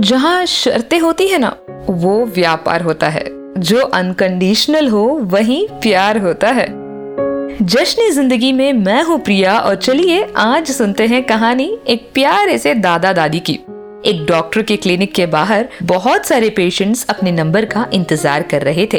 जहाँ शर्तें होती है ना, वो व्यापार होता है। जो अनकंडीशनल हो, वही प्यार होता है। जश्न ज़िंदगी में मैं हूँ प्रिया और चलिए आज सुनते हैं कहानी एक प्यारे से दादा दादी की। एक डॉक्टर के क्लिनिक के बाहर बहुत सारे पेशेंट्स अपने नंबर का इंतज़ार कर रहे थे।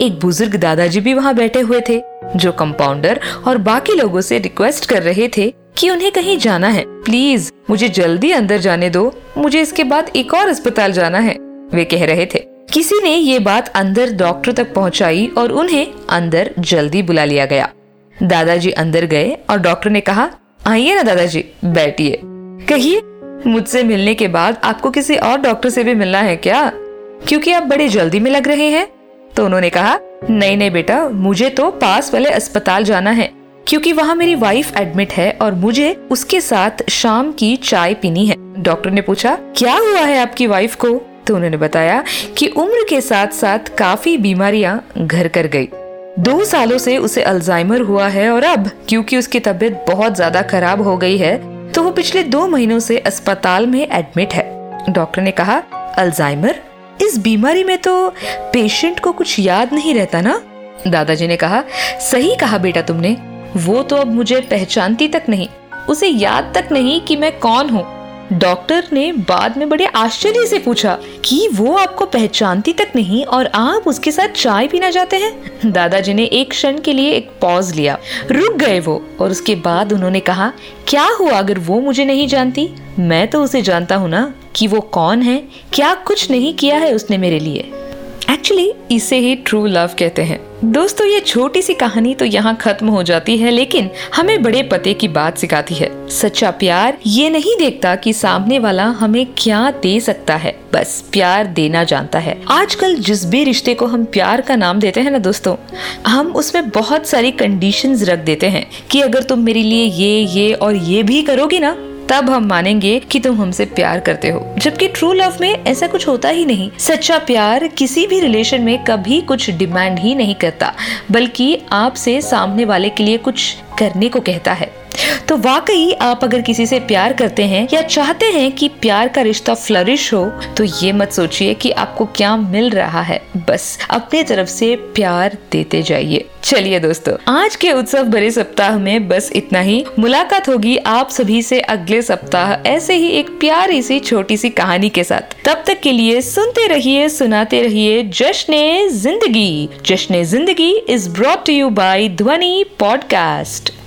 एक बुज़ुर्ग दादाजी भी वहाँ बैठे हुए थे। जो कंपाउंडर और बाकी लोगों से रिक्वेस्ट कर रहे थे कि उन्हें कहीं जाना है। प्लीज़ मुझे जल्दी अंदर जाने दो। मुझे इसके बाद एक और अस्पताल जाना है। वे कह रहे थे। किसी ने ये बात अंदर डॉक्टर तक पहुंचाई और उन्हें अंदर जल्दी बुला लिया गया। दादाजी अंदर गए और डॉक्टर ने कहा, आइए ना दादाजी, बैठिए। कहिए, मुझसे मिलने के बाद आपको किसी और डॉक्टर से भी मिलना है क्या? क्योंकि आप बड़े जल्दी में लग रहे हैं। तो उन्होंने कहा नहीं नहीं बेटा, मुझे तो पास वाले अस्पताल जाना है, क्योंकि वहाँ मेरी वाइफ एडमिट है और मुझे उसके साथ शाम की चाय पीनी है। डॉक्टर ने पूछा, क्या हुआ है आपकी वाइफ को? तो उन्होंने बताया कि उम्र के साथ साथ काफ़ी बीमारियाँ घर कर गई। दो सालों से उसे अल्जाइमर हुआ है और अब, क्योंकि उसकी तबीयत बहुत ज़्यादा खराब हो गई है तो वो पिछले दो महीनों से अस्पताल में एडमिट है। डॉक्टर ने कहा अल्जाइमर इस बीमारी में तो पेशेंट को कुछ याद नहीं रहता ना? दादाजी ने कहा, सही कहा बेटा तुमने। वो तो अब मुझे पहचानती तक नहीं। उसे याद तक नहीं कि मैं कौन हूँ। डॉक्टर ने बाद में बड़े आश्चर्य से पूछा, कि वो आपको पहचानती तक नहीं और आप उसके साथ चाय पीना चाहते हैं? दादाजी ने एक क्षण के लिए एक पॉज लिया। रुक गए वो और उसके बाद उन्होंने कहा, क्या हुआ अगर वो मुझे नहीं जानती? मैं तो उसे जानता हूँ ना। कि वो कौन है? क्या कुछ नहीं किया है उसने मेरे लिए? एक्चुअली इसे ही ट्रू लव कहते हैं। दोस्तों, ये छोटी सी कहानी तो यहाँ खत्म हो जाती है, लेकिन हमें बड़े पते की बात सिखाती है। सच्चा प्यार ये नहीं देखता कि सामने वाला हमें क्या दे सकता है। बस प्यार देना जानता है। आजकल जिस भी रिश्ते को हम प्यार का नाम देते हैं ना दोस्तों, हम उसमें बहुत सारी कंडीशंस रख देते हैं कि अगर तुम मेरे लिए ये ये और ये भी करोगे ना तब हम मानेंगे कि तुम हमसे प्यार करते हो। जबकि ट्रू लव में ऐसा कुछ होता ही नहीं। सच्चा प्यार किसी भी रिलेशन में कभी कुछ डिमांड ही नहीं करता, बल्कि आपसे सामने वाले के लिए कुछ करने को कहता है। तो वाकई आप अगर किसी से प्यार करते हैं या चाहते हैं कि प्यार का रिश्ता फ्लरिश हो तो ये मत सोचिए कि आपको क्या मिल रहा है। बस अपने तरफ़ से प्यार देते जाइए। चलिए दोस्तों, आज के उत्सव भरे सप्ताह में बस इतना ही। मुलाकात होगी आप सभी से अगले सप्ताह ऐसे ही एक प्यारी सी, छोटी सी कहानी के साथ। तब तक के लिए सुनते रहिए, सुनाते रहिए जश्न ज़िंदगी। जश्न ज़िंदगी is brought to you by Dhwani podcast